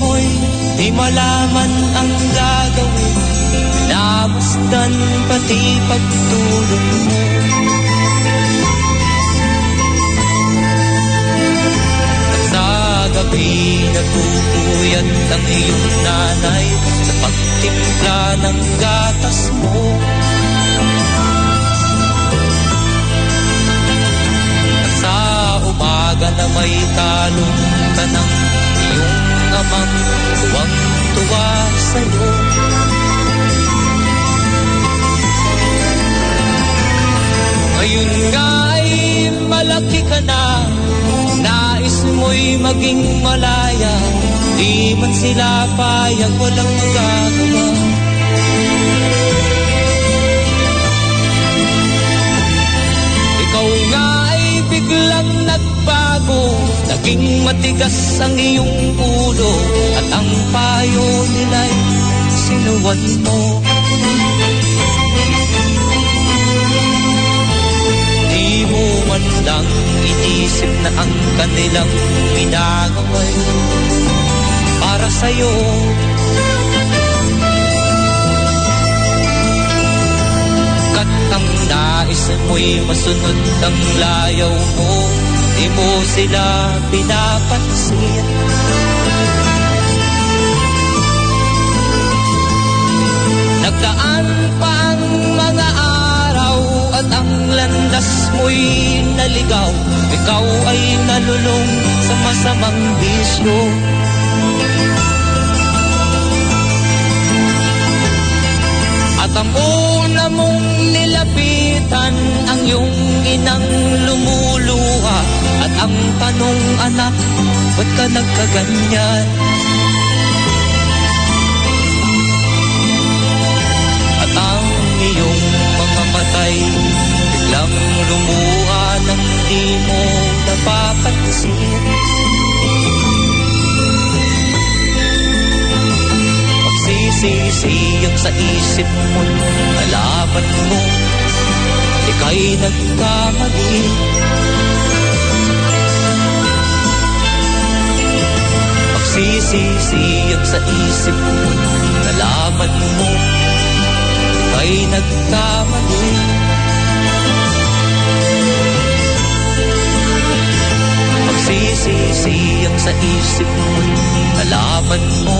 Mo'y di malaman ang gagawin. Namasdan pati pagtulong mo. At sa gabi nagpupuyat ang iyong nanay Sa pagtimpla ng gatas mo. At sa umaga na may talong ka ng iyong amang tuwang-tuwa sa'yo. Ngayon nga ay malaki ka na, nais mo'y maging malaya, di man sila payag walang magagawa. Nagbago Naging matigas ang iyong ulo At ang payo nila'y sinuwan mo. Di mo man lang inisip na ang kanilang ginagaway Para sa'yo. Kat ang nais mo'y masunod ang layaw mo Di mo sila pinapansin. Nagdaan pa ang mga araw At ang landas mo'y naligaw. Ikaw ay nalulong sa masamang bisyo. At ang una mong nilapitan ang iyong inang lumuluha ang tanong anak, ba't ka nagkaganyan? At ang iyong mga matay biglang lumuha nang di mo napapansin Pagsisisiyag sa isip mo Nalaman mo Ika'y nagkamali Pagsisisiyag sa isip mo Nalaman mo Ika'y nagkamali. Pagsisisiyag sa isip mo Nalaman mo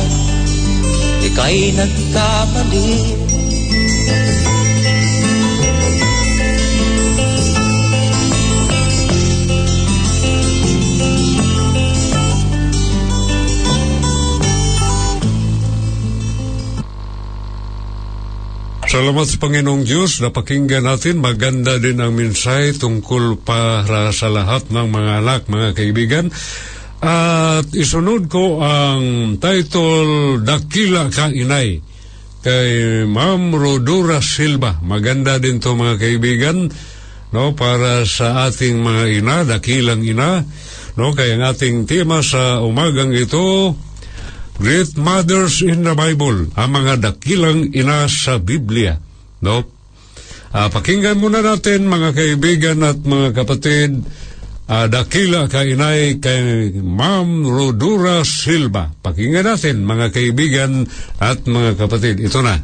Ika'y nagkamali Salamat sa Panginoong Diyos. Napakinggan natin. Maganda din ang minsay tungkol para sa lahat ng mga anak, mga kaibigan. At isunod ko ang title Dakila Ka Inay kay Ma'am Rodora Silva. Maganda din to mga kaibigan no para sa ating mga ina, dakilang ina. No, kaya ang ating tema sa umagang ito Great Mothers in the Bible, ang mga dakilang ina sa Biblia. No? Uh, pakinggan muna natin mga kaibigan at mga kapatid, uh, dakila kainay kay Ma'am Rodura Silva. Pakinggan natin mga kaibigan at mga kapatid. Ito na.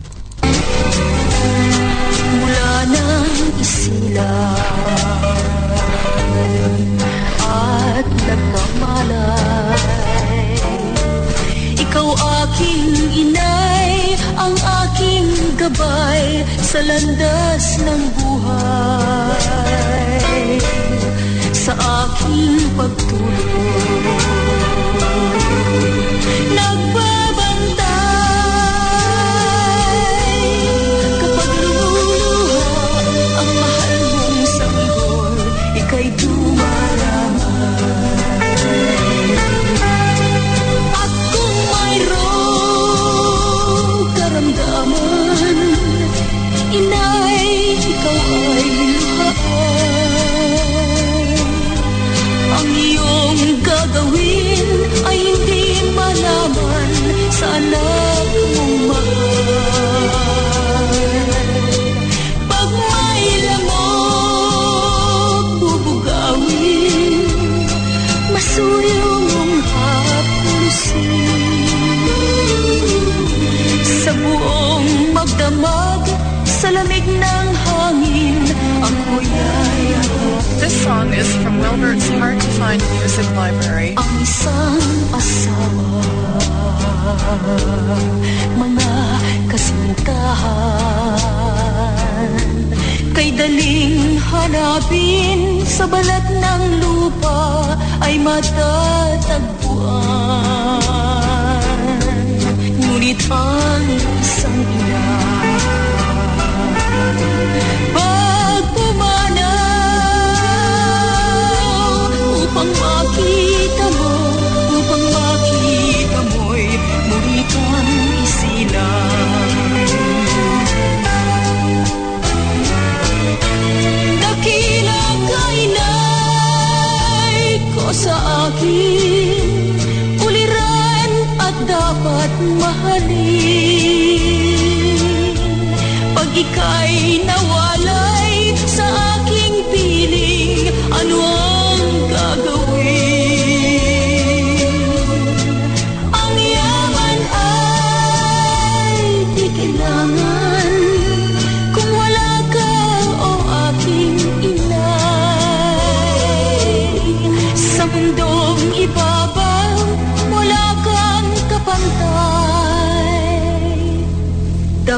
Gabay sa landas ng buhay. Sa aking pagtulog, Wilbert's Hard to Find Music Library. ang isang asawa mga kasintahan kay daling hanapin sa balat ng lupa ay matatagpuan ngunit ang isang ina upang makita mo, upang makita mo'y muli kang isilang. Dakila kainay ko sa akin, uliran at dapat mahalin. Pag ika'y nawalay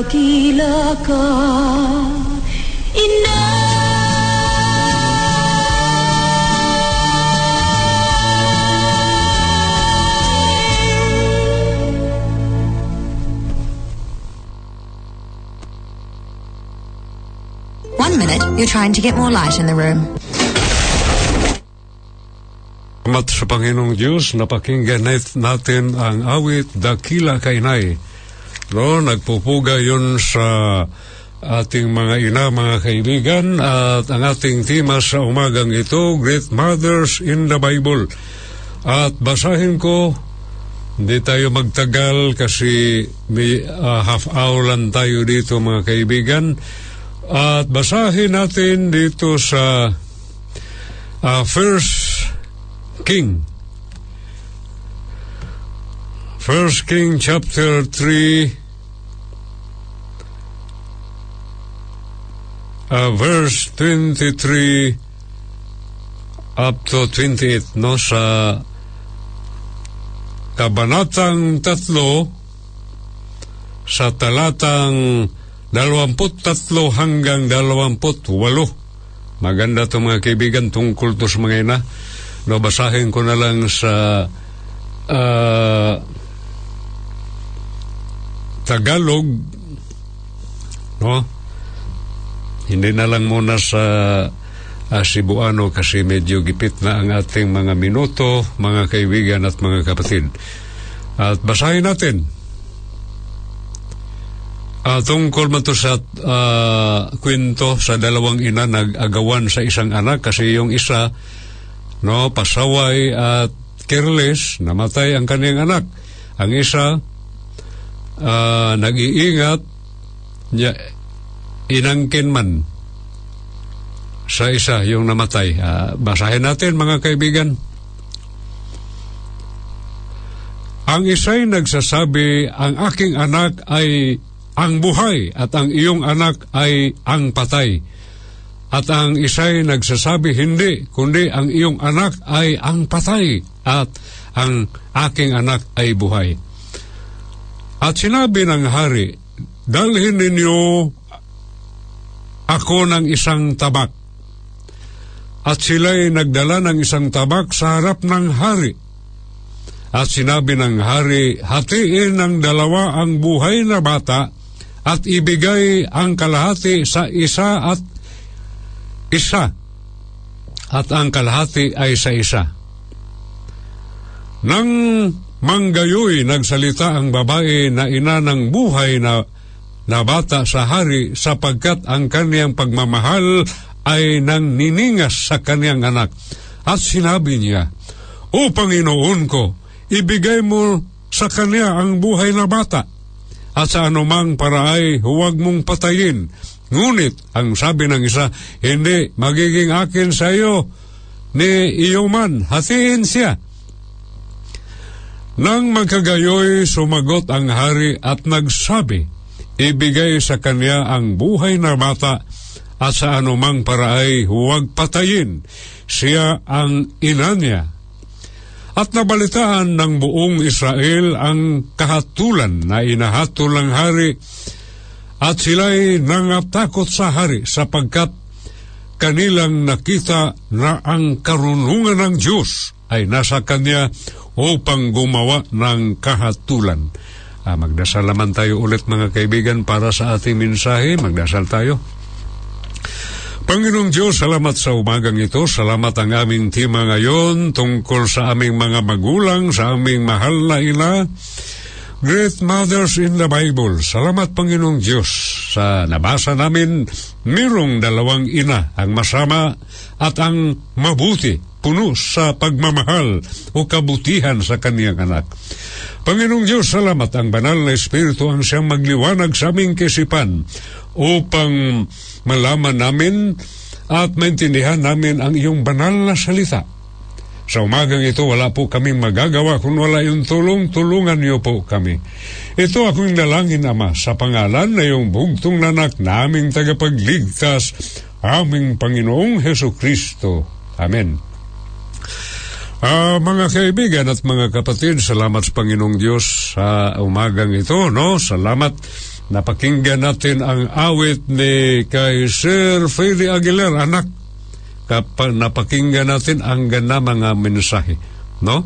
Dakila ka, inay. One minute, you're trying to get more light in the room. Salamat sa Panginoong Diyos, napakinggan nat- natin ang awit Dakila Kainay. No, nagpupuga yun sa ating mga ina, mga kaibigan, at ang ating tema sa umagang ito, Great Mothers in the Bible. At basahin ko, hindi tayo magtagal kasi may ah, half hour lang tayo dito mga kaibigan. At basahin natin dito sa ah, First King. First King chapter 3 uh, verse 23 up to 28 no sa kabanatang tatlo sa talatang dalawamput tatlo hanggang dalawamput walo. Maganda to mga kaibigan tungkol to sa mga ina. No, basahin ko na lang sa ah, Tagalog no? Hindi na lang muna sa uh, Cebuano kasi medyo gipit na ang ating mga minuto, mga kaibigan at mga kapatid. At basahin natin. Uh, tungkol man to sa uh, kwento sa dalawang ina nag-agawan sa isang anak kasi yung isa no pasaway at careless namatay ang kaniyang anak ang isa uh, nag-iingat niya inangkin man sa isa yung namatay. Uh, basahin natin mga kaibigan. Ang isa'y nagsasabi, ang aking anak ay ang buhay at ang iyong anak ay ang patay. At ang isa'y nagsasabi, hindi, kundi ang iyong anak ay ang patay at ang aking anak ay buhay. At sinabi ng hari, dalhin ninyo ako ng isang tabak at sila'y nagdala ng isang tabak sa harap ng hari. At sinabi ng hari, hatiin ng dalawa ang buhay na bata at ibigay ang kalahati sa isa at isa at ang kalahati ay sa isa. Nang manggayoy nagsalita ang babae na ina ng buhay na, na bata sa hari sapagkat ang kaniyang pagmamahal ay nang niningas sa kaniyang anak. At sinabi niya, O Panginoon ko, ibigay mo sa kanya ang buhay na bata. At sa anumang paraay, huwag mong patayin. Ngunit, ang sabi ng isa, hindi, magiging akin sa iyo ni iyo man, hatiin siya. Nang magkagayoy, sumagot ang hari at nagsabi, ibigay sa kanya ang buhay na bata at sa anumang paraay huwag patayin. Siya ang ina niya. At nabalitaan ng buong Israel ang kahatulan na inahatol ng hari at sila'y nangatakot sa hari sapagkat kanilang nakita na ang karunungan ng Diyos ay nasa kanya upang gumawa ng kahatulan. Ah, magdasal naman tayo ulit mga kaibigan para sa ating mensahe. Magdasal tayo. Panginoong Diyos, salamat sa umagang ito. Salamat ang aming tema ngayon tungkol sa aming mga magulang, sa aming mahal na ina. Great Mothers in the Bible. Salamat Panginoong Diyos sa nabasa namin mayroong dalawang ina ang masama at ang mabuti puno sa pagmamahal o kabutihan sa kaniyang anak. Panginoong Diyos, salamat ang banal na Espiritu ang siyang magliwanag sa aming kisipan upang malaman namin at maintindihan namin ang iyong banal na salita. Sa umagang ito, wala po kaming magagawa kung wala yung tulong, tulungan niyo po kami. Ito akong nalangin, Ama, sa pangalan na yung bugtong nanak naming tagapagligtas, aming Panginoong Heso Kristo. Amen. Uh, mga kaibigan at mga kapatid, salamat sa Panginoong Diyos sa umagang ito, no? Salamat Napakinggan natin ang awit ni kay Sir Freddy Aguilar, anak. Kapag napakinggan natin ang ganda mga mensahe. No?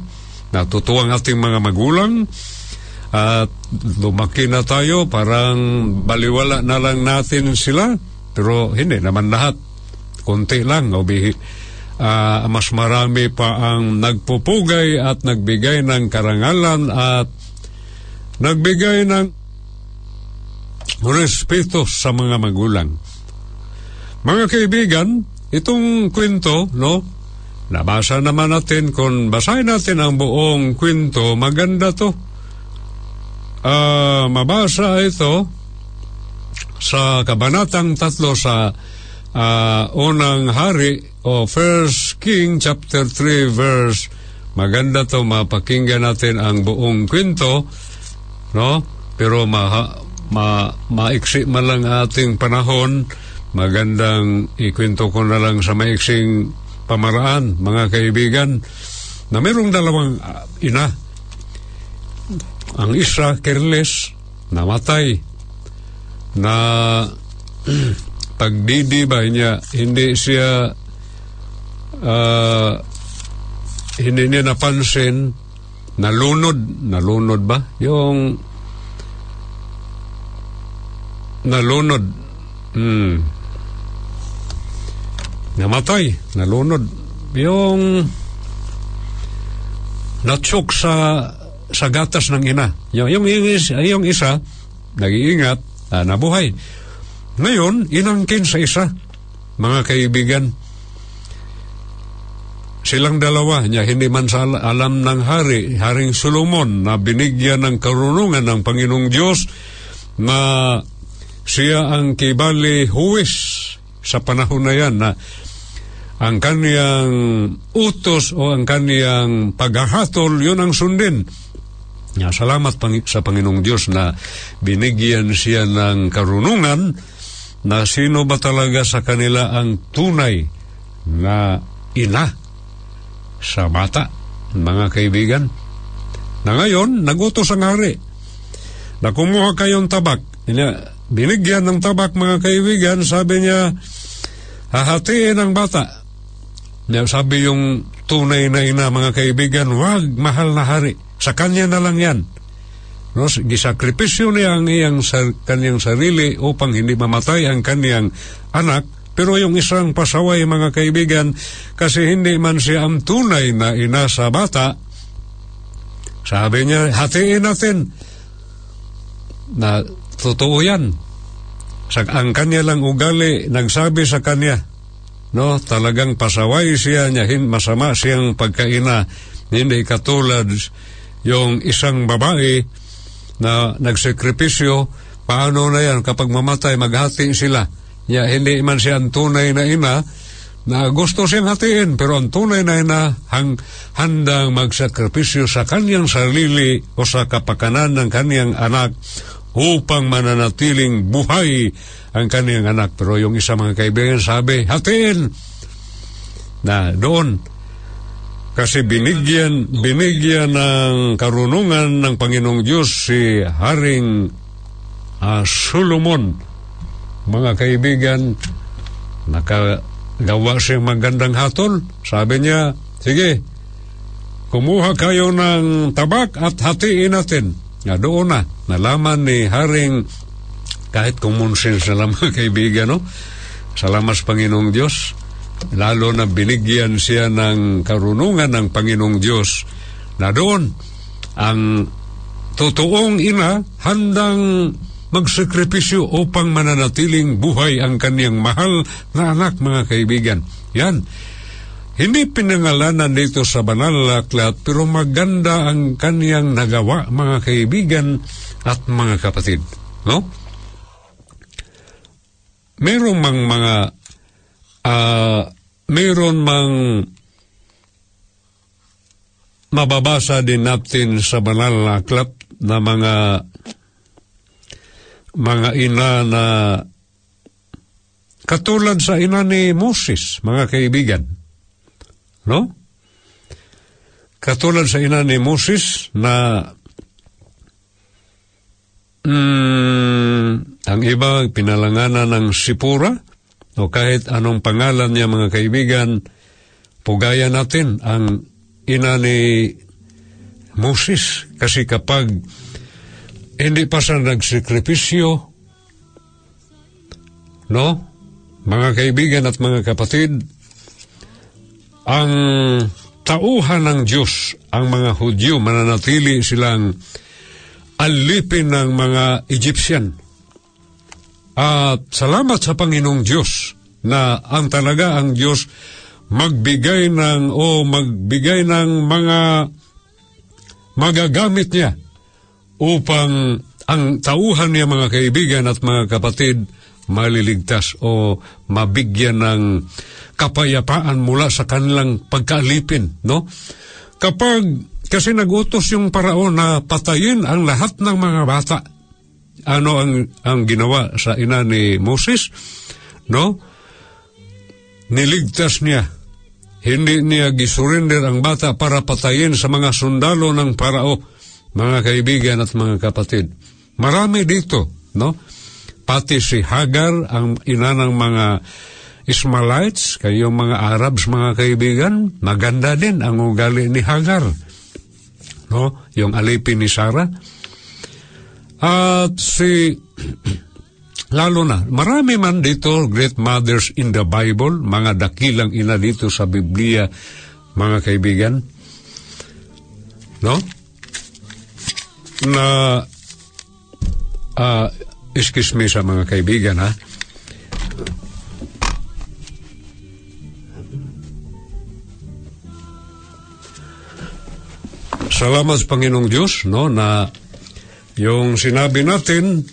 Natutuwa ang ating mga magulang at lumaki na tayo, parang baliwala na lang natin sila. Pero hindi naman lahat. Kunti lang. O bihi, uh, mas marami pa ang nagpupugay at nagbigay ng karangalan at nagbigay ng respeto sa mga magulang. Mga kaibigan, itong kwento, no? Nabasa naman natin kung basahin natin ang buong kwento, maganda to. Uh, mabasa ito sa kabanatang tatlo sa uh, unang hari o First King chapter 3 verse maganda to mapakinggan natin ang buong kwento no pero maha, ma maiksi man lang ating panahon, magandang ikwento ko na lang sa maiksing pamaraan, mga kaibigan, na mayroong dalawang uh, ina. Ang isa, careless, namatay, na pagdidibay niya, hindi siya uh, hindi niya napansin, nalunod, nalunod ba? Yung nalunod. Hmm. Namatay, nalunod. Yung natsok sa sa gatas ng ina. Yung, yung, yung, yung isa, nag-iingat, ah, nabuhay. Ngayon, inangkin sa isa, mga kaibigan. Silang dalawa niya, hindi man sa alam ng hari, Haring Solomon, na binigyan ng karunungan ng Panginoong Diyos na siya ang kibali huwis sa panahon na yan na ang kaniyang utos o ang kaniyang paghahatol, yun ang sundin. Salamat sa Panginoong Diyos na binigyan siya ng karunungan na sino ba talaga sa kanila ang tunay na ina sa bata, mga kaibigan. Na ngayon, nagutos ang hari na kumuha kayong tabak. Binigyan ng tabak, mga kaibigan, sabi niya, hahatiin ang bata sabi yung tunay na ina, mga kaibigan, wag, mahal na hari. Sa kanya na lang yan. No, gisakripisyo niya ang iyang sa, kanyang sarili upang hindi mamatay ang kanyang anak. Pero yung isang pasaway, mga kaibigan, kasi hindi man siya ang tunay na ina sa bata, sabi niya, hatiin natin na totoo yan. Sa, ang kanya lang ugali, nagsabi sa kanya, no talagang pasaway siya niya masama siyang pagkaina hindi katulad yung isang babae na nagsekripisyo paano na yan kapag mamatay maghati sila niya hindi man siya ang tunay na ina na gusto siyang hatiin pero ang tunay na ina hang, handang magsakripisyo sa kanyang sarili o sa kapakanan ng kanyang anak upang mananatiling buhay ang kaniyang anak. Pero yung isa mga kaibigan sabi, hatiin na doon. Kasi binigyan, binigyan ng karunungan ng Panginoong Diyos si Haring uh, Solomon. Mga kaibigan, nakagawa siyang magandang hatol. Sabi niya, sige, kumuha kayo ng tabak at hatiin natin. Nga doon na, nalaman ni Haring kahit common sense na mga kaibigan, no? Salamat sa Panginoong Diyos. Lalo na binigyan siya ng karunungan ng Panginoong Diyos na doon ang totoong ina handang magsakripisyo upang mananatiling buhay ang kaniyang mahal na anak, mga kaibigan. Yan. Hindi pinangalanan dito sa banal na aklat, pero maganda ang kaniyang nagawa, mga kaibigan at mga kapatid. No? Merong mang mga uh, meron mang mababasa din natin sa banal na aklat na mga mga ina na katulad sa ina ni Moses, mga kaibigan. No? Katulad sa ina ni Moses na Mm, ang iba pinalanganan ng Sipura o kahit anong pangalan niya mga kaibigan, pugaya natin ang ina ni Moses kasi kapag hindi pa siya nagsikripisyo, no? Mga kaibigan at mga kapatid, ang tauhan ng Diyos, ang mga Hudyo, mananatili silang alipin ng mga Egyptian. At salamat sa Panginoong Diyos na ang talaga ang Diyos magbigay ng o magbigay ng mga magagamit niya upang ang tauhan niya mga kaibigan at mga kapatid maliligtas o mabigyan ng kapayapaan mula sa kanilang pagkaalipin, no? Kapag kasi nagutos yung paraon na patayin ang lahat ng mga bata. Ano ang, ang ginawa sa ina ni Moses? No? Niligtas niya. Hindi niya gisurrender ang bata para patayin sa mga sundalo ng parao, mga kaibigan at mga kapatid. Marami dito, no? Pati si Hagar, ang ina ng mga Ismailites, kayong mga Arabs, mga kaibigan, maganda din ang ugali ni Hagar no? Yung alipin ni Sarah. At si lalo na, marami man dito great mothers in the Bible, mga dakilang ina dito sa Biblia, mga kaibigan. No? Na, uh, excuse me sa mga kaibigan ha, Salamat sa Panginoong Diyos no na yung sinabi natin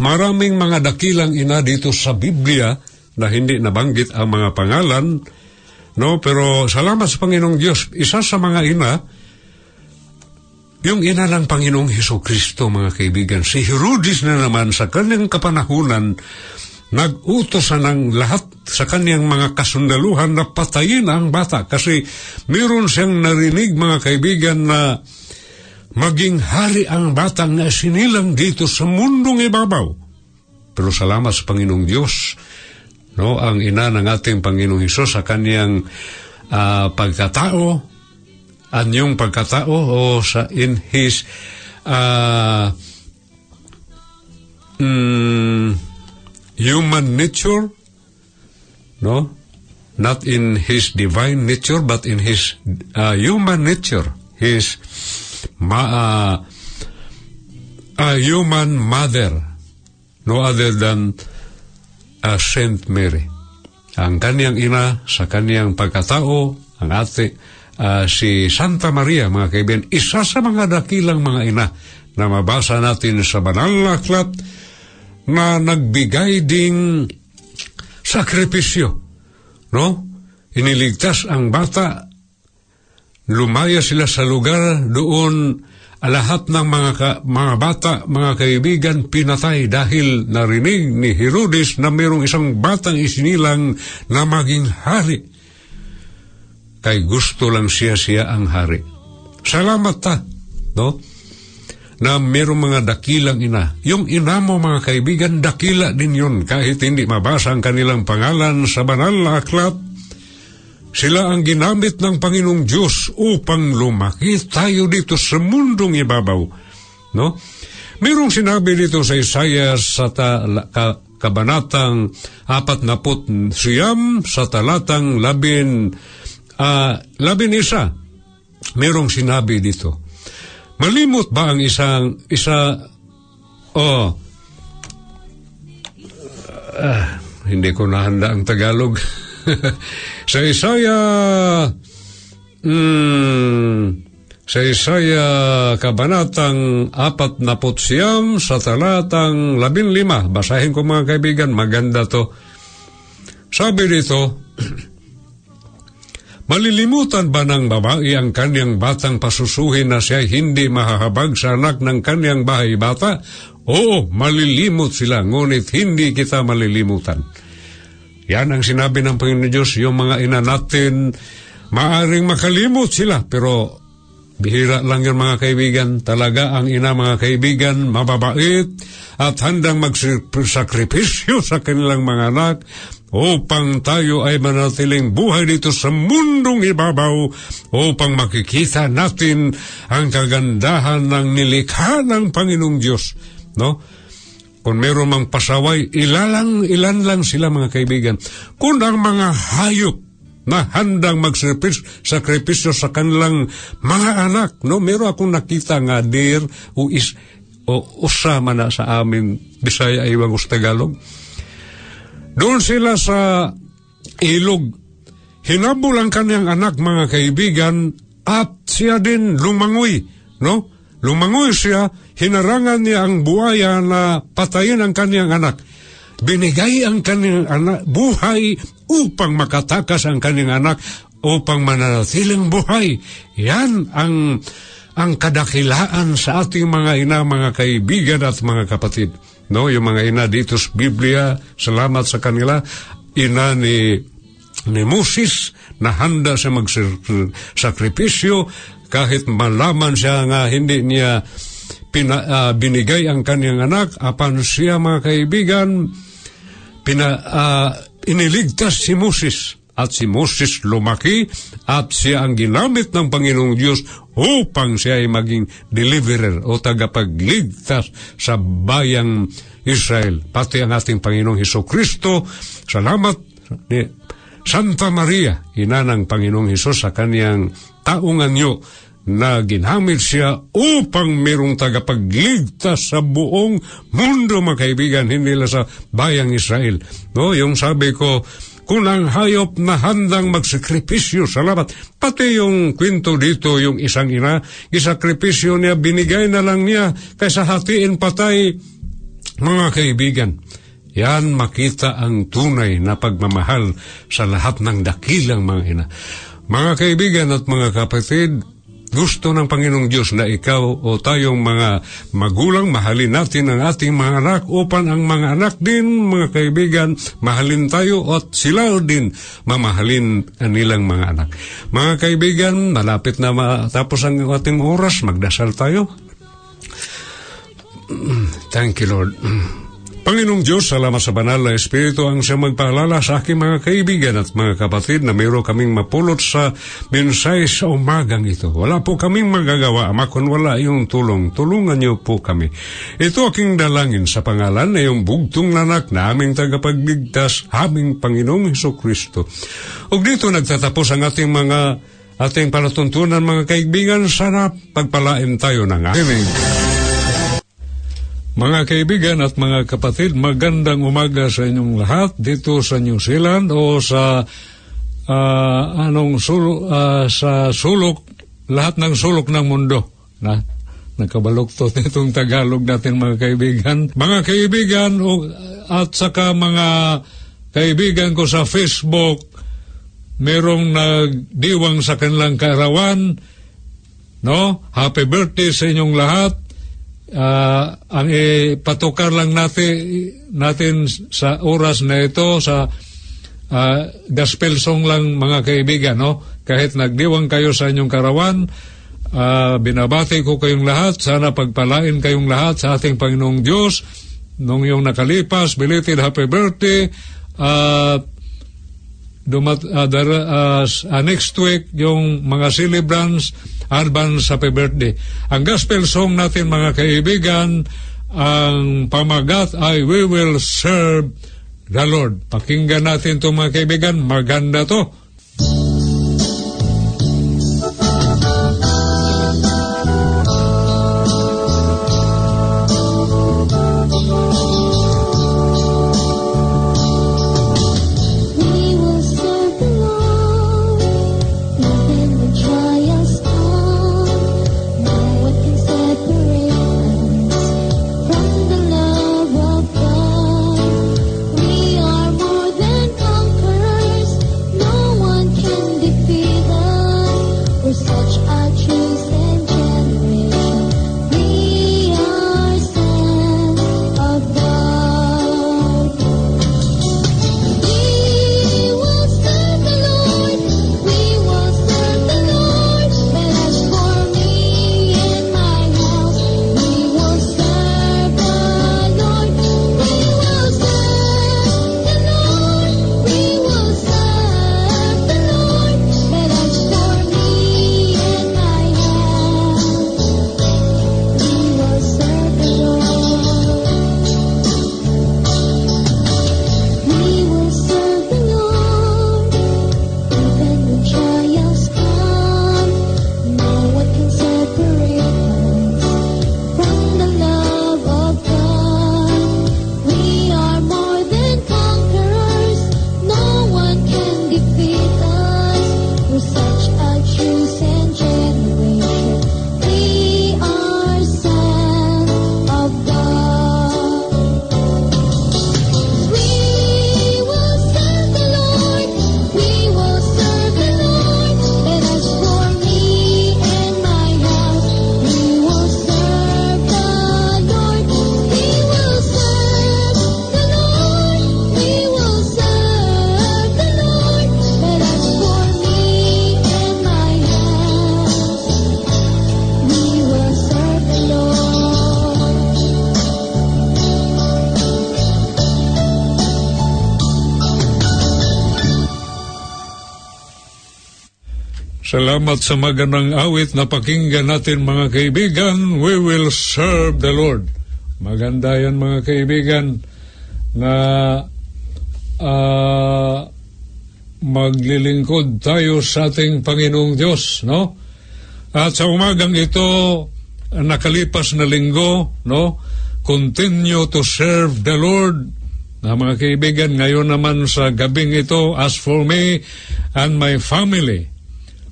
maraming mga dakilang ina dito sa Biblia na hindi nabanggit ang mga pangalan no? Pero salamat sa Panginoong Diyos. Isa sa mga ina yung ina ng Panginoong Heso Kristo mga kaibigan. Si Herodes na naman sa kanyang kapanahunan nag-utos ng lahat sa kanyang mga kasundaluhan na patayin ang bata. Kasi meron siyang narinig mga kaibigan na maging hari ang bata na sinilang dito sa mundong ibabaw. Pero salamat sa Panginoong Diyos, no, ang ina ng ating Panginoong Hesus sa kanyang uh, pagkatao, anyong pagkatao o sa in his uh, mm, human nature, no? Not in his divine nature, but in his uh, human nature, his ma, uh, a human mother, no other than uh, Saint Mary. Ang kaniyang ina sa kaniyang pagkatao, ang ate, uh, si Santa Maria, mga kaibigan, isa sa mga dakilang mga ina na mabasa natin sa banal na aklat na nagbigay ding sakripisyo. No? Iniligtas ang bata. Lumaya sila sa lugar doon lahat ng mga, ka, mga bata, mga kaibigan, pinatay dahil narinig ni Herodes na mayroong isang batang isinilang na maging hari. Kay gusto lang siya siya ang hari. Salamat ta, no? na mayroong mga dakilang ina. Yung ina mo mga kaibigan, dakila din yun kahit hindi mabasa ang kanilang pangalan sa banal na aklat. Sila ang ginamit ng Panginoong Diyos upang lumaki tayo dito sa mundong ibabaw. No? Mayroong sinabi dito sa Isaiah sa ta, ka, kabanatang apat na put siyam sa talatang labin, uh, labin isa. Mayroong sinabi dito Malimot ba ang isang isa oh uh, hindi ko nahanda ang Tagalog. sa Isaya mm, sa Isaya kabanatang apat na putsiyam sa talatang labin lima. Basahin ko mga kaibigan, maganda to. Sabi dito, Malilimutan ba ng babae ang kanyang batang pasusuhin na siya hindi mahahabag sa anak ng kanyang bahay bata? Oo, malilimot sila, ngunit hindi kita malilimutan. Yan ang sinabi ng Panginoon Diyos, yung mga ina natin, maaring makalimot sila, pero bihira lang yung mga kaibigan. Talaga ang ina mga kaibigan, mababait at handang magsakripisyo sa kanilang mga anak upang tayo ay manatiling buhay dito sa mundong ibabaw upang makikita natin ang kagandahan ng nilikha ng Panginoong Diyos. No? Kung meron mang pasaway, ilalang, ilan lang sila mga kaibigan. Kung ang mga hayop na handang magsakripisyo sa kanilang mga anak, no? Meron akong nakita nga dear o is o usama na sa amin Bisaya ay Iwang Tagalog doon sila sa ilog. Hinabol ang kanyang anak, mga kaibigan, at siya din lumangoy, no? Lumangoy siya, hinarangan niya ang buhaya na patayin ang kanyang anak. Binigay ang kanyang anak buhay upang makatakas ang kanyang anak upang mananatiling buhay. Yan ang ang kadakilaan sa ating mga ina, mga kaibigan at mga kapatid. No, yung mga ina dito sa Biblia, salamat sa kanila, ina ni ni Moses na handa sa magsakripisyo kahit malaman siya nga hindi niya pina, uh, binigay ang kanyang anak apan siya mga kaibigan pina, uh, iniligtas si Moses at si Moses lumaki at siya ang ginamit ng Panginoong Diyos upang siya ay maging deliverer o tagapagligtas sa bayang Israel. Pati ang ating Panginoong Heso Kristo, salamat Santa Maria, ina ng Panginoong Hesus sa kaniyang taong anyo na ginamit siya upang merong tagapagligtas sa buong mundo, mga kaibigan, hindi lang sa bayang Israel. No, yung sabi ko, kung ang hayop na handang magsakripisyo, salamat. Pati yung kwento dito, yung isang ina, isakripisyo niya, binigay na lang niya kaysa hatiin patay. Mga kaibigan, yan makita ang tunay na pagmamahal sa lahat ng dakilang mga ina. Mga kaibigan at mga kapatid, gusto ng Panginoong Diyos na ikaw o tayong mga magulang, mahalin natin ang ating mga anak upang ang mga anak din, mga kaibigan, mahalin tayo at sila din mamahalin ang nilang mga anak. Mga kaibigan, malapit na matapos ang ating oras, magdasal tayo. Thank you, Lord. Panginoong Diyos, salamat sa banal na Espiritu ang siya magpaalala sa aking mga kaibigan at mga kapatid na mayroon kaming mapulot sa mensahe sa umagang ito. Wala po kaming magagawa, Ama, kung wala yung tulong. Tulungan niyo po kami. Ito aking dalangin sa pangalan na yung bugtong nanak na aming tagapagligtas, aming Panginoong Heso Kristo. O dito nagtatapos ang ating mga ating palatuntunan mga kaibigan. Sana pagpalain tayo ng aming. Mga kaibigan at mga kapatid, magandang umaga sa inyong lahat dito sa New Zealand o sa uh, anong sulok, uh, sa sulok, lahat ng sulok ng mundo. Na, nakabaluktot itong Tagalog natin mga kaibigan. Mga kaibigan o, at saka mga kaibigan ko sa Facebook, merong nagdiwang sa kanilang kaarawan, no? Happy birthday sa inyong lahat uh, ang ipatukar lang natin, natin sa oras na ito sa uh, gospel song lang mga kaibigan, no? Kahit nagdiwang kayo sa inyong karawan, uh, binabati ko kayong lahat. Sana pagpalain kayong lahat sa ating Panginoong Diyos nung yung nakalipas. Belated happy birthday. Uh, dumat, uh, dar, uh, uh, next week yung mga celebrants advance happy birthday. Ang gospel song natin mga kaibigan, ang pamagat ay We Will Serve the Lord. Pakinggan natin to mga kaibigan, maganda to. Salamat sa magandang awit na pakinggan natin mga kaibigan. We will serve the Lord. Maganda yan mga kaibigan na uh, maglilingkod tayo sa ating Panginoong Diyos, no? At sa umagang ito, nakalipas na linggo, no? Continue to serve the Lord. Na mga kaibigan, ngayon naman sa gabing ito, as for me and my family,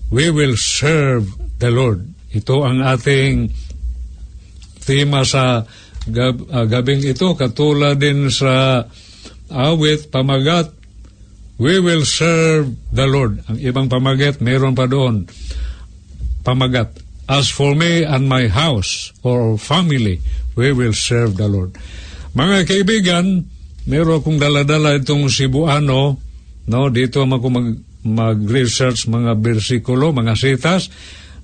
we will serve the Lord. Ito ang ating tema sa gab, uh, gabing ito, katulad din sa awit, pamagat, we will serve the Lord. Ang ibang pamagat, mayroon pa doon. Pamagat, as for me and my house or family, we will serve the Lord. Mga kaibigan, meron akong daladala itong Cebuano, no, dito ako mag, mag-research mga bersikulo, mga sitas,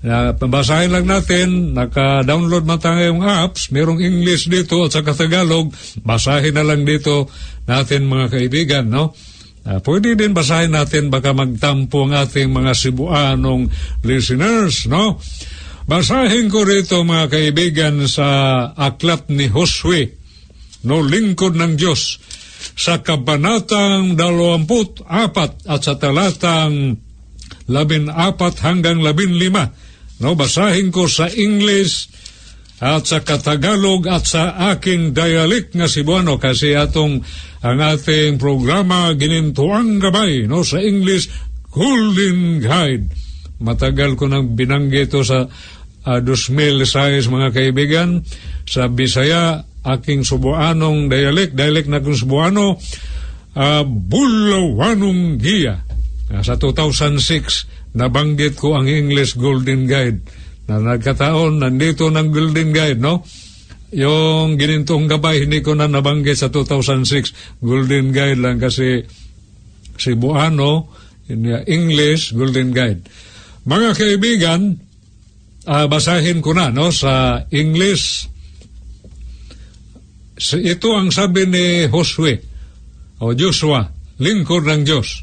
na uh, basahin lang natin, naka-download man tayo yung apps, merong English dito at saka Tagalog, basahin na lang dito natin mga kaibigan, no? Uh, pwede din basahin natin, baka magtampo ang ating mga Cebuanong listeners, no? Basahin ko rito mga kaibigan sa aklat ni Josue, no, lingkod ng Diyos, sa kabanatang 24 at sa talatang 14 hanggang 15. No, basahin ko sa English at sa Katagalog at sa aking dialect nga Cebuano kasi atong ang ating programa ginintuang gabay no sa English Golden Guide. Matagal ko nang binanggit sa uh, 2006 mga kaibigan sa Bisaya aking Subuanong dialect, dialect na kong Subuano, uh, Bulawanong Giya. Uh, sa 2006, nabanggit ko ang English Golden Guide na nagkataon, nandito ng Golden Guide, no? Yung ginintong gabay, hindi ko na nabanggit sa 2006. Golden Guide lang kasi Cebuano, English Golden Guide. Mga kaibigan, uh, basahin ko na no sa English ito ang sabi ni Josue o Joshua, lingkod ng Diyos.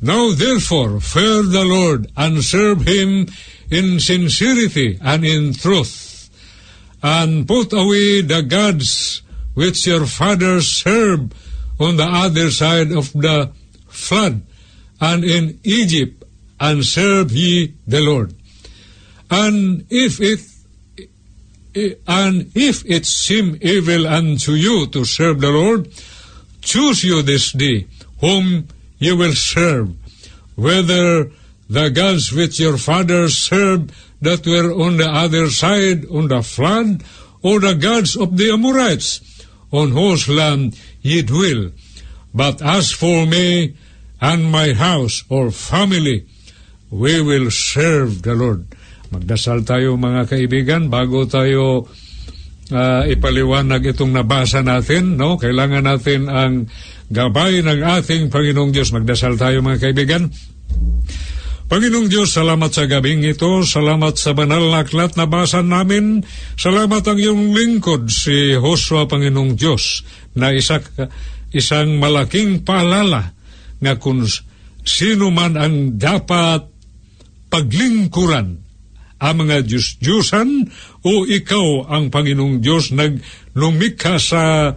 Now therefore, fear the Lord and serve Him in sincerity and in truth, and put away the gods which your fathers served on the other side of the flood, and in Egypt, and serve ye the Lord. And if it and if it seem evil unto you to serve the Lord, choose you this day whom you will serve, whether the gods which your fathers served that were on the other side on the flood, or the gods of the Amorites, on whose land ye dwell. But as for me and my house or family, we will serve the Lord. Magdasal tayo mga kaibigan bago tayo uh, ipaliwanag itong nabasa natin. No? Kailangan natin ang gabay ng ating Panginoong Diyos. Magdasal tayo mga kaibigan. Panginoong Diyos, salamat sa gabing ito, salamat sa banal na aklat na basa namin, salamat ang iyong lingkod si Joshua, Panginoong Diyos, na isa, isang malaking paalala nga kung sino man ang dapat paglingkuran ang mga Diyos-Diyosan o ikaw ang Panginoong Diyos naglumikha sa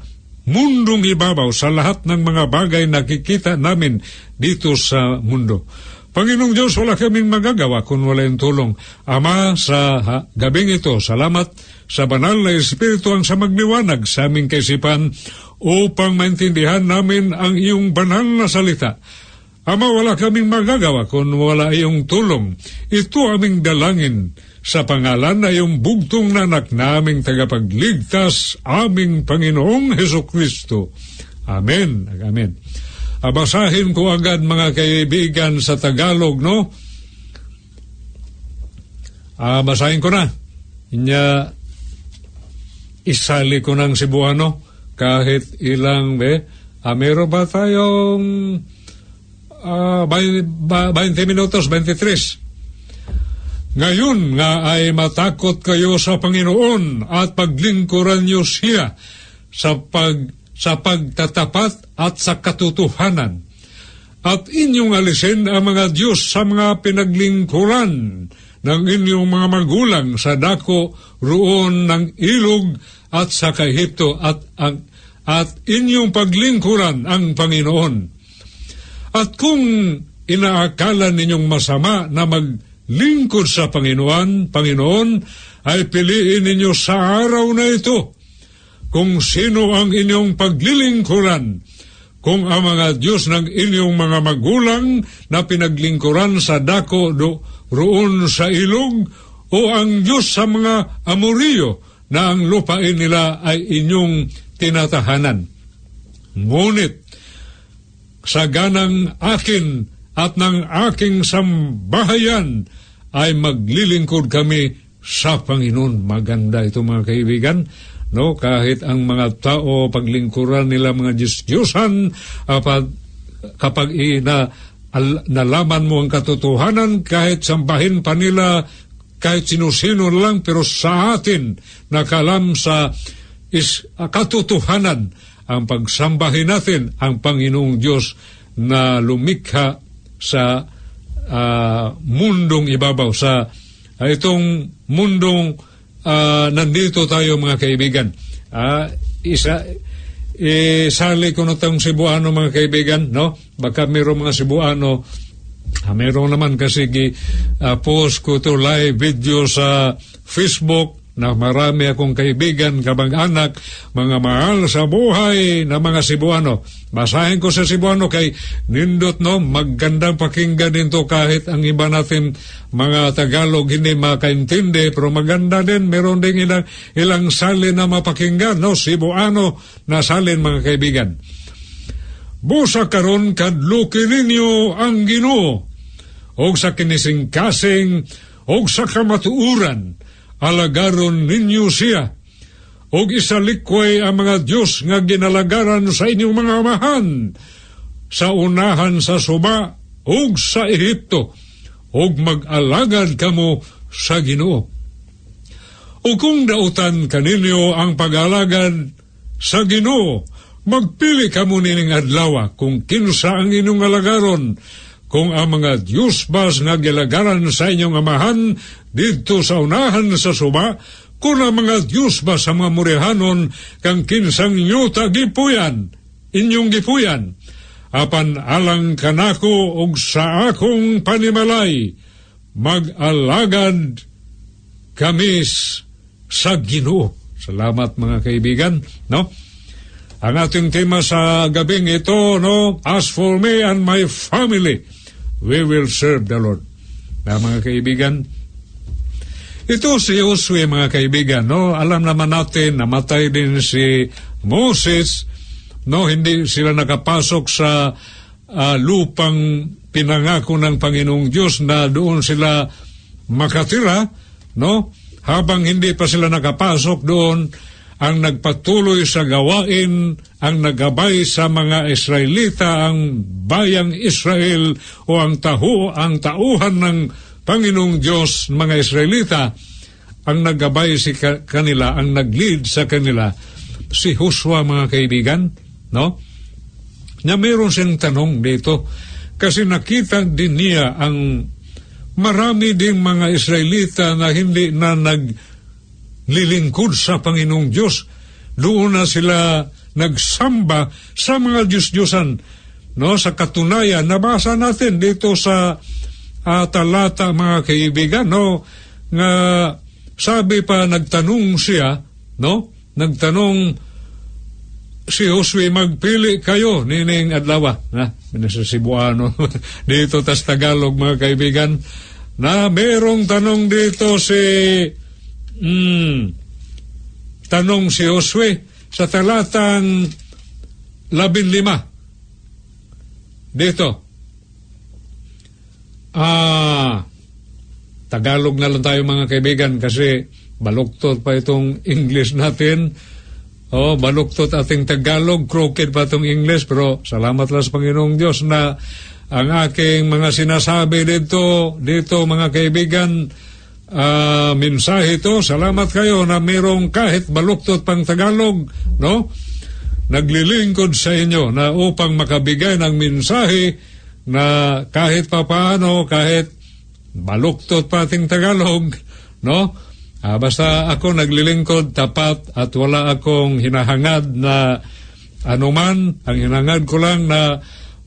mundong ibabaw sa lahat ng mga bagay na kikita namin dito sa mundo. Panginoong Diyos, wala kaming magagawa kung wala yung tulong. Ama, sa ha, gabing ito, salamat sa banal na Espiritu ang sa magliwanag sa aming kaisipan upang maintindihan namin ang iyong banal na salita Ama, wala kaming magagawa kung wala iyong tulong. Ito aming dalangin sa pangalan na iyong bugtong nanak naming tagapagligtas, aming Panginoong Heso Kristo. Amen. Amen. Abasahin ko agad mga kaibigan sa Tagalog, no? Ah, basahin ko na. Inya, isali ko ng Cebuano kahit ilang, be, ah, meron ba tayong uh, 20 minutos, 23. Ngayon nga ay matakot kayo sa Panginoon at paglingkuran niyo siya sa, pag, sa pagtatapat at sa katotohanan at inyong alisin ang mga Diyos sa mga pinaglingkuran ng inyong mga magulang sa dako roon ng ilog at sa Kahipto at, ang, at inyong paglingkuran ang Panginoon. At kung inaakala ninyong masama na maglingkod sa Panginoon, Panginoon, ay piliin ninyo sa araw na ito kung sino ang inyong paglilingkuran kung ang mga Diyos ng inyong mga magulang na pinaglingkuran sa dako do, roon sa ilog o ang Diyos sa mga Amoriyo na ang lupain nila ay inyong tinatahanan. Ngunit sa ganang akin at ng aking sambahayan ay maglilingkod kami sa Panginoon. Maganda ito mga kaibigan no kahit ang mga tao paglingkuran nila mga Diyos-Diyosan uh, kapag ina al, nalaman mo ang katotohanan kahit sambahin pa nila kahit sino-sino lang pero sa atin nakalam sa is, katotohanan ang pagsambahin natin ang Panginoong Diyos na lumikha sa uh, mundong ibabaw sa uh, itong mundong uh, nandito tayo mga kaibigan. Uh, isa, isali ko na itong Cebuano mga kaibigan, no? Baka mayroong mga Cebuano, uh, mayroong naman kasi uh, post ko to live video sa Facebook, na marami akong kaibigan, kabang-anak, mga mahal sa buhay na mga Cebuano. Basahin ko sa Cebuano kay nindot no, magandang pakinggan dito kahit ang iba natin mga Tagalog hindi makaintindi, pero maganda din, meron din ilang, ilang salin na mapakinggan, no, Cebuano na salin mga kaibigan. Busa karon kadluki ninyo ang Ginoo og sa kinising kasing og sa kamatuuran alagaron ninyo siya. Og isalikway ang mga Diyos nga ginalagaran sa inyong mga amahan, sa unahan sa suba, og sa Ehipto, og mag-alagad kamo sa Ginoo. O kung dautan kaninyo ang pag-alagad sa Ginoo, magpili kamo nining adlaw kung kinsa ang inyong alagaron, kung ang mga Diyos bas nga gilagaran sa inyong amahan dito sa unahan sa suba, kuna mga Diyos ba sa mga murihanon kang kinsang nyo tagipuyan, inyong gipuyan, apan alang kanako og sa akong panimalay, mag-alagad kamis sa Ginoo. Salamat mga kaibigan, no? Ang ating tema sa gabing ito, no? As for me and my family, we will serve the Lord. Na mga kaibigan, ito si Josue mga kaibigan, no? Alam naman natin, namatay din si Moses, no? Hindi sila nakapasok sa uh, lupang pinangako ng Panginoong Diyos na doon sila makatira, no? Habang hindi pa sila nakapasok doon, ang nagpatuloy sa gawain, ang nagabay sa mga Israelita, ang bayang Israel o ang taho, ang tauhan ng Panginoong Diyos, mga Israelita, ang naggabay si kanila, ang nag-lead sa kanila, si Joshua, mga kaibigan, no? Na meron siyang tanong dito, kasi nakita din niya ang marami ding mga Israelita na hindi na naglilingkod sa Panginoong Diyos. Doon na sila nagsamba sa mga Diyos-Diyosan. No, sa katunayan, nabasa natin dito sa uh, talata mga kaibigan, no, nga sabi pa nagtanong siya, no, nagtanong si Josue magpili kayo nining adlaw na sa Cebuano dito tas Tagalog mga kaibigan na merong tanong dito si mm, tanong si Josue sa talatang labin lima dito. Ah, Tagalog na lang tayo mga kaibigan kasi baluktot pa itong English natin. Oh, baluktot ating Tagalog, crooked pa itong English, pero salamat lang sa Panginoong Diyos na ang aking mga sinasabi dito, dito mga kaibigan, uh, mensahe ito, salamat kayo na mayroong kahit baluktot pang Tagalog, no? Naglilingkod sa inyo na upang makabigay ng mensahe na kahit papaano, kahit baluktot pa ating Tagalog, no? Ah, basta ako naglilingkod tapat at wala akong hinahangad na anuman. Ang hinahangad ko lang na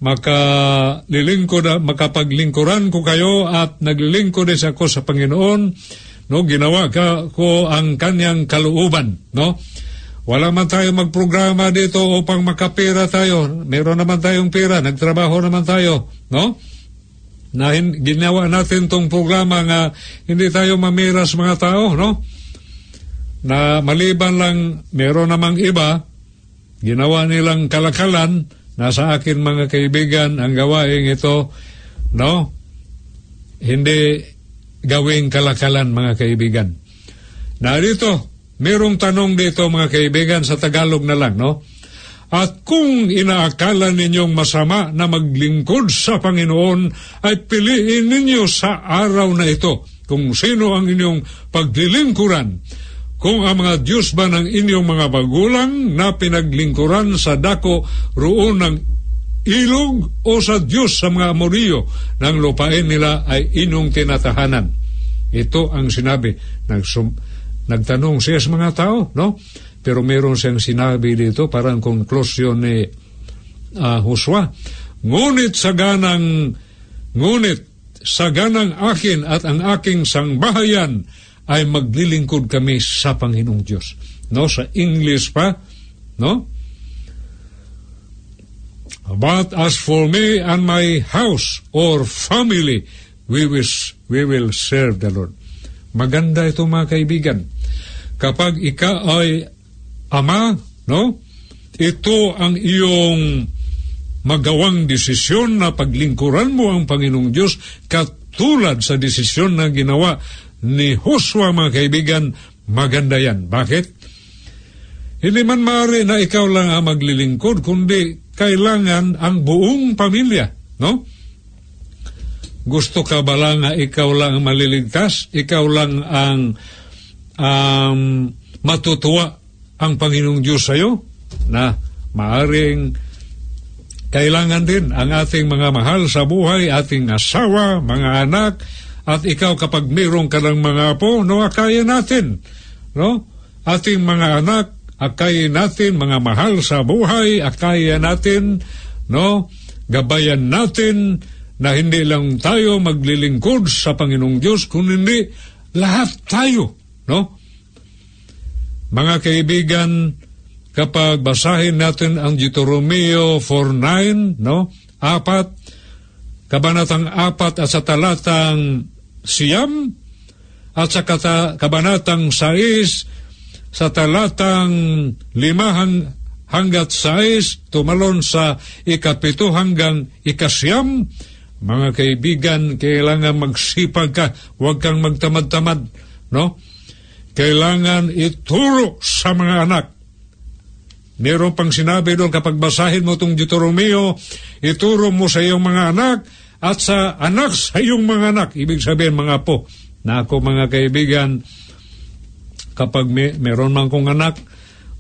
makalilingkod, makapaglingkuran ko kayo at naglilingkod din ako sa Panginoon. No, ginawa ka, ko ang kanyang kalooban, no? Wala man tayo magprograma dito upang makapera tayo. Meron naman tayong pera, nagtrabaho naman tayo, no? na ginawa natin tong programa nga hindi tayo mamiras mga tao, no? Na maliban lang, meron namang iba, ginawa nilang kalakalan, nasa akin mga kaibigan, ang gawain ito, no? Hindi gawing kalakalan mga kaibigan. Na dito, merong tanong dito mga kaibigan sa Tagalog na lang, no? At kung inaakala ninyong masama na maglingkod sa Panginoon, ay piliin ninyo sa araw na ito kung sino ang inyong paglilingkuran. Kung ang mga Diyos ba ng inyong mga bagulang na pinaglingkuran sa dako roon ng ilog o sa Diyos sa mga Amoriyo ng lupain nila ay inyong tinatahanan. Ito ang sinabi. Nagsum- nagtanong siya sa mga tao, no? Pero meron siyang sinabi dito, parang konklusyon ni uh, Huswa. Ngunit sa ganang, ngunit sa ganang akin at ang aking sangbahayan ay maglilingkod kami sa Panginoong Diyos. No, sa English pa, no? But as for me and my house or family, we will, we will serve the Lord. Maganda ito mga kaibigan. Kapag ika ay ama, no? Ito ang iyong magawang desisyon na paglingkuran mo ang Panginoong Diyos katulad sa desisyon na ginawa ni Joshua mga kaibigan, maganda yan. Bakit? Hindi man maaari na ikaw lang ang maglilingkod, kundi kailangan ang buong pamilya, no? Gusto ka ba lang na ikaw lang ang maliligtas? Ikaw lang ang um, matutuwa ang Panginoong Diyos sa iyo? Na maaring kailangan din ang ating mga mahal sa buhay, ating asawa, mga anak, at ikaw kapag mayroong ka ng mga apo, no, akaya natin. No? Ating mga anak, akaya natin, mga mahal sa buhay, akaya natin, no? Gabayan natin na hindi lang tayo maglilingkod sa Panginoong Diyos, kundi lahat tayo, no? Mga kaibigan, kapag basahin natin ang Deuteronomio 4.9, no? Apat, kabanatang apat at sa talatang siyam, at sa kata, kabanatang sais, sa talatang limahang hanggat sais, tumalon sa ikapito hanggang ikasyam, mga kaibigan, kailangan magsipag ka, huwag kang magtamad-tamad, no? Kailangan ituro sa mga anak. Meron pang sinabi doon, kapag basahin mo itong Deuteronomio, ituro mo sa iyong mga anak at sa anak sa iyong mga anak. Ibig sabihin, mga po, na ako mga kaibigan, kapag may, meron man kong anak,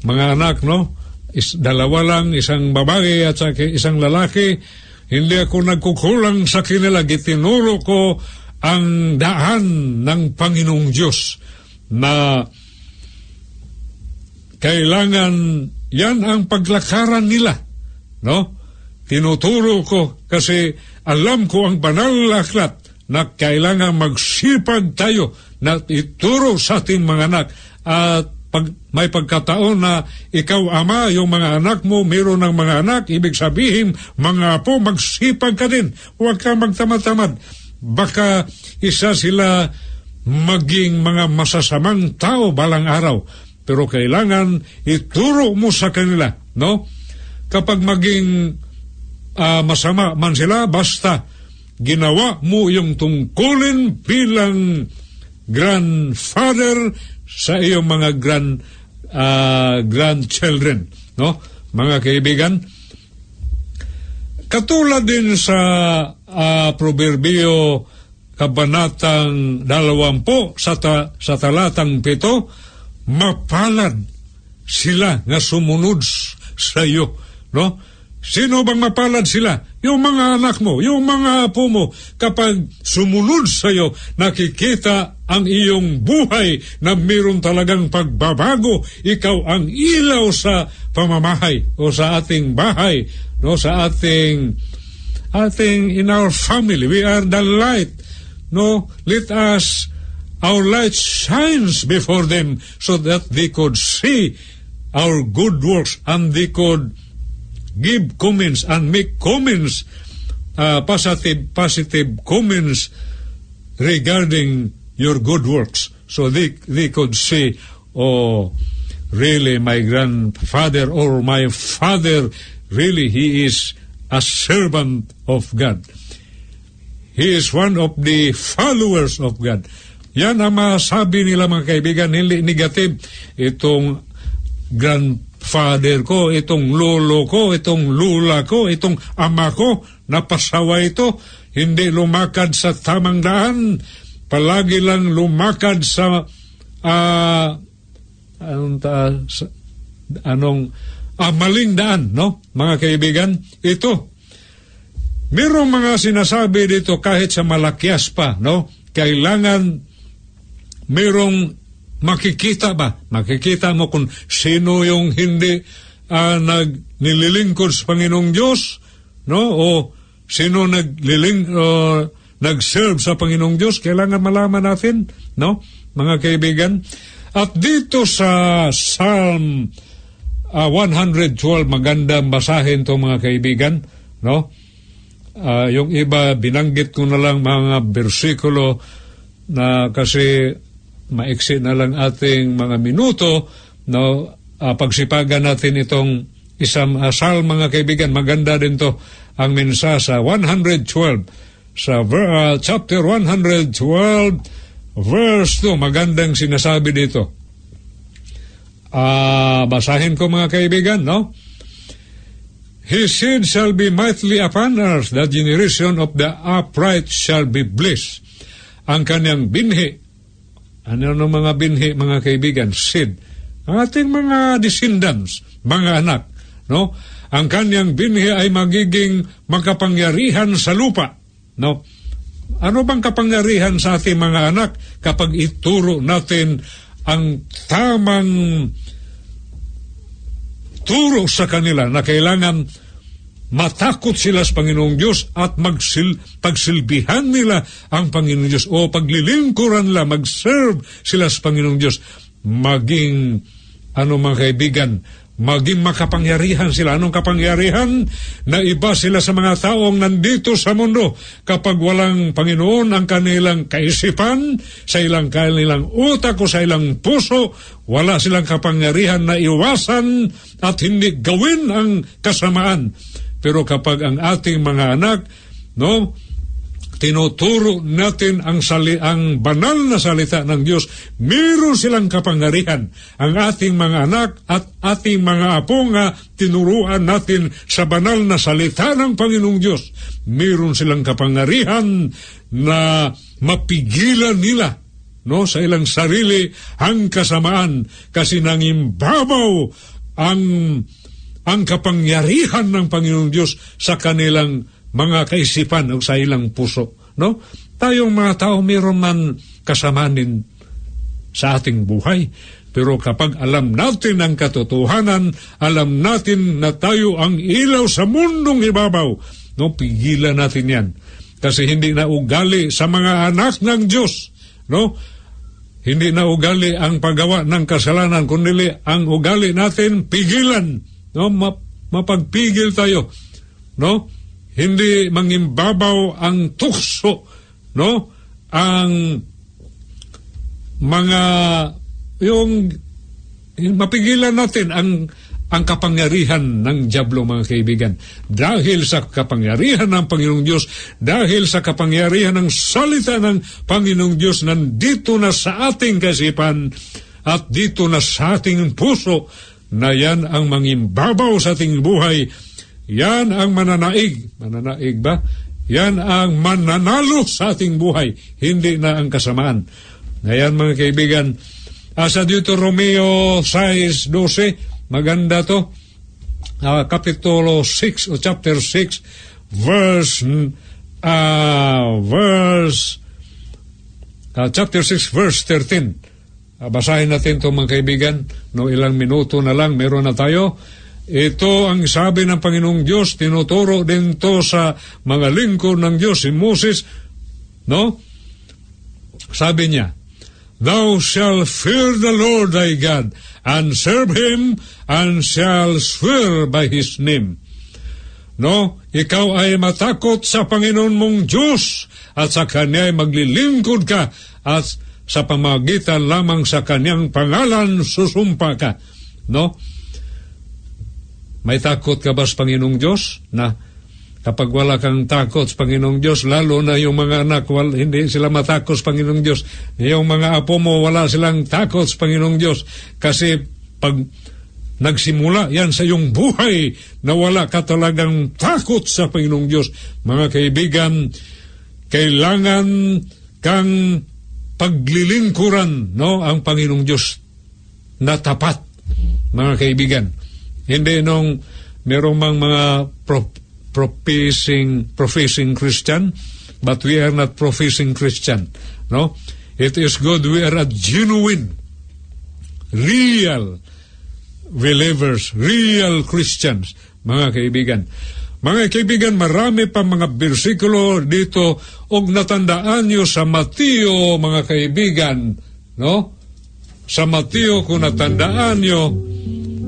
mga anak, no? Is, dalawa lang, isang babae at isang lalaki, hindi ako nagkukulang sa kanila. Gitinuro ko ang daan ng Panginoong Diyos na kailangan yan ang paglakaran nila. No? Tinuturo ko kasi alam ko ang banal na aklat na kailangan magsipag tayo na ituro sa ating mga anak at pag may pagkataon na ikaw ama, yung mga anak mo, meron ng mga anak, ibig sabihin, mga apo, magsipag ka din. Huwag kang magtamad-tamad. Baka isa sila maging mga masasamang tao balang araw. Pero kailangan ituro mo sa kanila, no? Kapag maging uh, masama. Man sila, basta ginawa mo yung tungkulin bilang grandfather sa iyong mga grand uh, grandchildren no? Mga kaibigan. Katulad din sa uh, proverbio kabanatang dalawampo sa, ta, sa talatang pito mapalad sila nga sumunod sa iyo no Sino bang mapalad sila? Yung mga anak mo, yung mga apo mo. Kapag sumunod sa iyo, nakikita ang iyong buhay na mayroon talagang pagbabago. Ikaw ang ilaw sa pamamahay o sa ating bahay, no, sa ating ating in our family. We are the light. No, let us our light shines before them so that they could see our good works and they could give comments and make comments, uh, positive, positive comments regarding your good works. So they, they could say, oh, really my grandfather or my father, really he is a servant of God. He is one of the followers of God. Yan ang masabi nila mga kaibigan, hindi negative. Itong grand father ko, itong lolo ko, itong lula ko, itong ama ko, napasawa ito, hindi lumakad sa tamang daan, palagi lang lumakad sa, uh, anong, ta, sa, anong uh, maling daan, no? Mga kaibigan, ito, merong mga sinasabi dito kahit sa malakyas pa, no? Kailangan merong makikita ba? Makikita mo kung sino yung hindi uh, nag, nililingkod sa Panginoong Diyos, no? O sino nagliling, uh, nag-serve sa Panginoong Diyos, kailangan malaman natin, no? Mga kaibigan. At dito sa Psalm uh, 112, magandang basahin to mga kaibigan, no? Uh, yung iba, binanggit ko na lang mga bersikulo na kasi maiksi na lang ating mga minuto, no, uh, pagsipagan natin itong isang asal mga kaibigan. Maganda din to ang mensa sa 112, sa uh, chapter 112, verse 2. Magandang sinasabi dito. Uh, basahin ko mga kaibigan, no? His seed shall be mightily upon earth, the generation of the upright shall be blessed. Ang kanyang binhi ano ng mga binhi, mga kaibigan? Seed. Ang ating mga descendants, mga anak. No? Ang kanyang binhi ay magiging magkapangyarihan sa lupa. No? Ano bang kapangyarihan sa ating mga anak kapag ituro natin ang tamang turo sa kanila na kailangan matakot sila sa Panginoong Diyos at magsil, pagsilbihan nila ang Panginoong Diyos o paglilingkuran nila, mag-serve sila sa Panginoong Diyos, maging, ano mga kaibigan, maging makapangyarihan sila. Anong kapangyarihan? Na iba sila sa mga taong nandito sa mundo. Kapag walang Panginoon ang kanilang kaisipan, sa ilang kanilang utak o sa ilang puso, wala silang kapangyarihan na iwasan at hindi gawin ang kasamaan. Pero kapag ang ating mga anak, no, tinuturo natin ang, sali, ang banal na salita ng Diyos, meron silang kapangyarihan. Ang ating mga anak at ating mga apo nga tinuruan natin sa banal na salita ng Panginoong Diyos. Meron silang kapangyarihan na mapigilan nila no sa ilang sarili ang kasamaan kasi nangimbabaw ang ang kapangyarihan ng Panginoong Diyos sa kanilang mga kaisipan o sa ilang puso. No? Tayong mga tao mayroon man kasamanin sa ating buhay. Pero kapag alam natin ang katotohanan, alam natin na tayo ang ilaw sa mundong ibabaw, no, pigilan natin yan. Kasi hindi na ugali sa mga anak ng Diyos. No? Hindi na ugali ang paggawa ng kasalanan, kundi ang ugali natin pigilan no? Ma- mapagpigil tayo. No? Hindi mangimbabaw ang tukso no? Ang mga yung mapigilan natin ang ang kapangyarihan ng Diablo mga kaibigan. Dahil sa kapangyarihan ng Panginoong Diyos dahil sa kapangyarihan ng salita ng Panginoong Diyos nandito na sa ating kasipan at dito na sa ating puso na yan ang mangimbabaw sa ating buhay. Yan ang mananaig. Mananaig ba? Yan ang mananalo sa ating buhay, hindi na ang kasamaan. Ngayon mga kaibigan, asa dito Romeo 6.12, maganda to. uh, Kapitulo 6 o chapter 6 verse uh, verse uh, chapter 6 verse 13 Uh, basahin natin ito mga kaibigan. No, ilang minuto na lang, meron na tayo. Ito ang sabi ng Panginoong Diyos, tinuturo din to sa mga lingkod ng Diyos, si Moses. No? Sabi niya, Thou shall fear the Lord thy God, and serve Him, and shall swear by His name. No, ikaw ay matakot sa Panginoon mong Diyos, at sa Kanya ay maglilingkod ka, at sa pamagitan lamang sa kanyang pangalan susumpa ka. No? May takot ka ba sa Panginoong Diyos na kapag wala kang takot sa Panginoong Diyos, lalo na yung mga anak, wal, hindi sila matakot sa Panginoong Diyos. Yung mga apo mo, wala silang takot sa Panginoong Diyos. Kasi pag nagsimula yan sa iyong buhay na wala ka talagang takot sa Panginoong Diyos, mga kaibigan, kailangan kang paglilingkuran no ang Panginoong Diyos na tapat mga kaibigan. Hindi nung merong mang mga pro, professing professing Christian but we are not professing Christian no? It is good we are a genuine real believers real Christians mga kaibigan mga kaibigan, marami pa mga bersikulo dito og natandaan nyo sa Mateo, mga kaibigan, no? Sa Mateo, kung natandaan nyo,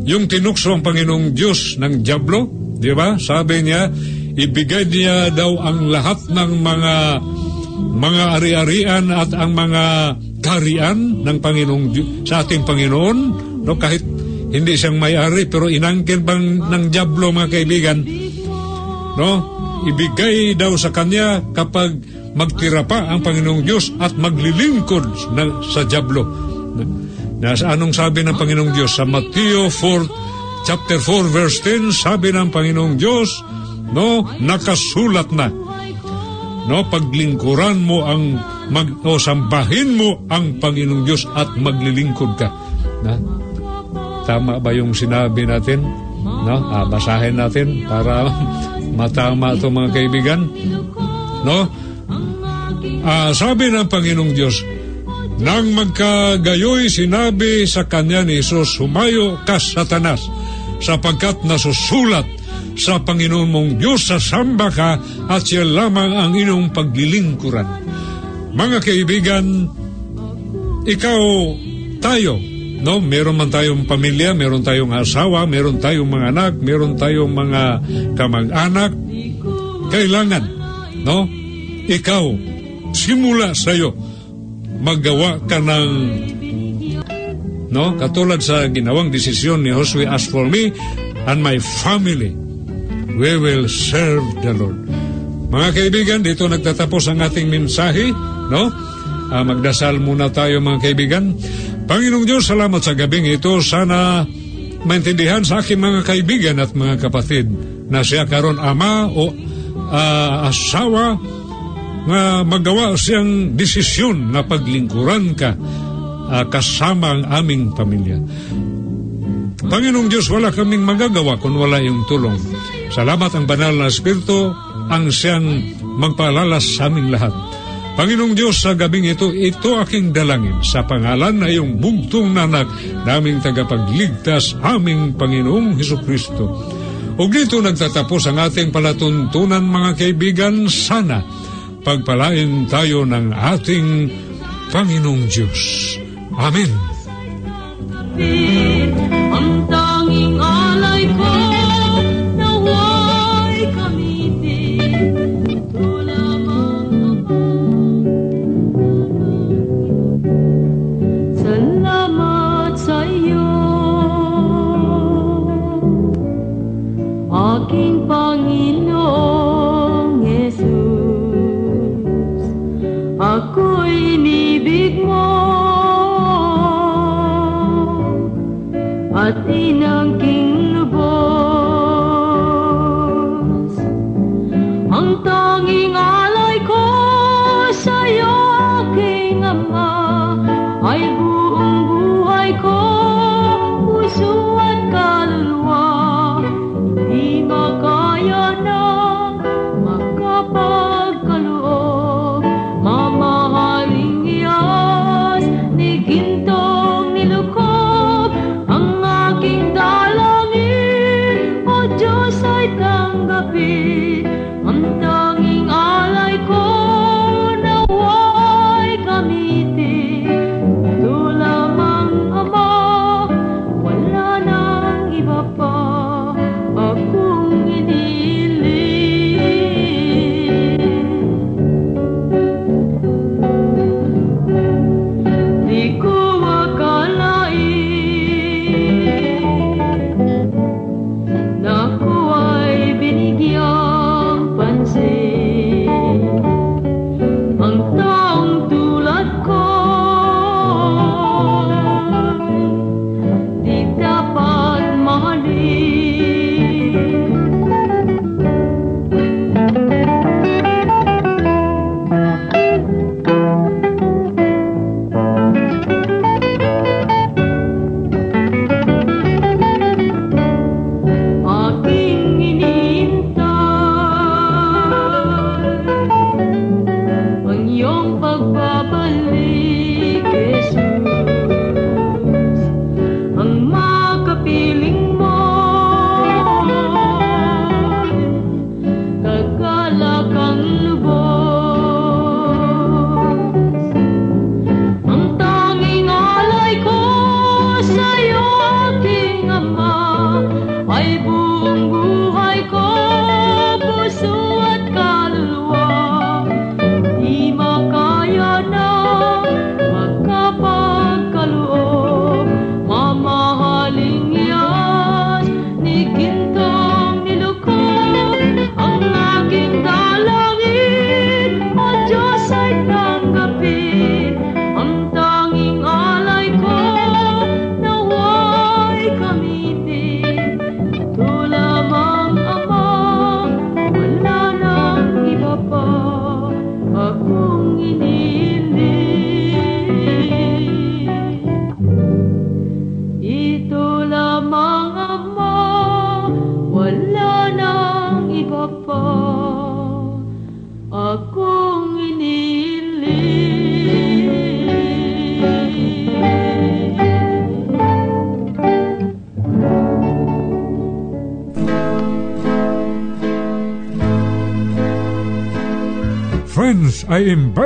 yung tinukso ang Panginoong Diyos ng Diablo, di ba? Sabi niya, ibigay niya daw ang lahat ng mga mga ari-arian at ang mga karian ng Panginoong sa ating Panginoon, no? Kahit hindi siyang may-ari, pero inangkin bang ng Diablo, mga kaibigan, no? Ibigay daw sa kanya kapag magtira pa ang Panginoong Diyos at maglilingkod na, sa Diablo. Na, anong sabi ng Panginoong Diyos? Sa Mateo 4, chapter 4, verse 10, sabi ng Panginoong Diyos, no, nakasulat na. No, paglingkuran mo ang mag, o sambahin mo ang Panginoong Diyos at maglilingkod ka. Na, tama ba yung sinabi natin? No, ah, basahin natin para matama ito mga kaibigan. No? Ah, sabi ng Panginoong Diyos, nang magkagayoy sinabi sa kanya ni Jesus, Humayo ka, Satanas, sapagkat nasusulat sa Panginoon mong Diyos sa samba ka at siya lamang ang inyong paglilingkuran. Mga kaibigan, ikaw, tayo, no? Meron man tayong pamilya, meron tayong asawa, meron tayong mga anak, meron tayong mga kamag-anak. Kailangan, no? Ikaw, simula sa iyo, magawa ka ng no? Katulad sa ginawang desisyon ni Josue, as for me and my family, we will serve the Lord. Mga kaibigan, dito nagtatapos ang ating mensahe, no? Uh, magdasal muna tayo mga kaibigan. Panginoong Diyos, salamat sa gabing ito. Sana maintindihan sa aking mga kaibigan at mga kapatid na siya karon ama o uh, asawa nga magawa siyang desisyon na paglingkuran ka uh, kasama ang aming pamilya. Panginoong Diyos, wala kaming magagawa kung wala iyong tulong. Salamat ang banal na Espiritu ang siyang magpalalas sa aming lahat. Panginoong Diyos, sa gabing ito, ito aking dalangin sa pangalan na iyong bugtong nanak naming tagapagligtas aming Panginoong Heso Kristo. O dito nagtatapos ang ating palatuntunan mga kaibigan, sana pagpalain tayo ng ating Panginoong Diyos. Amen. Ang tanging alay ko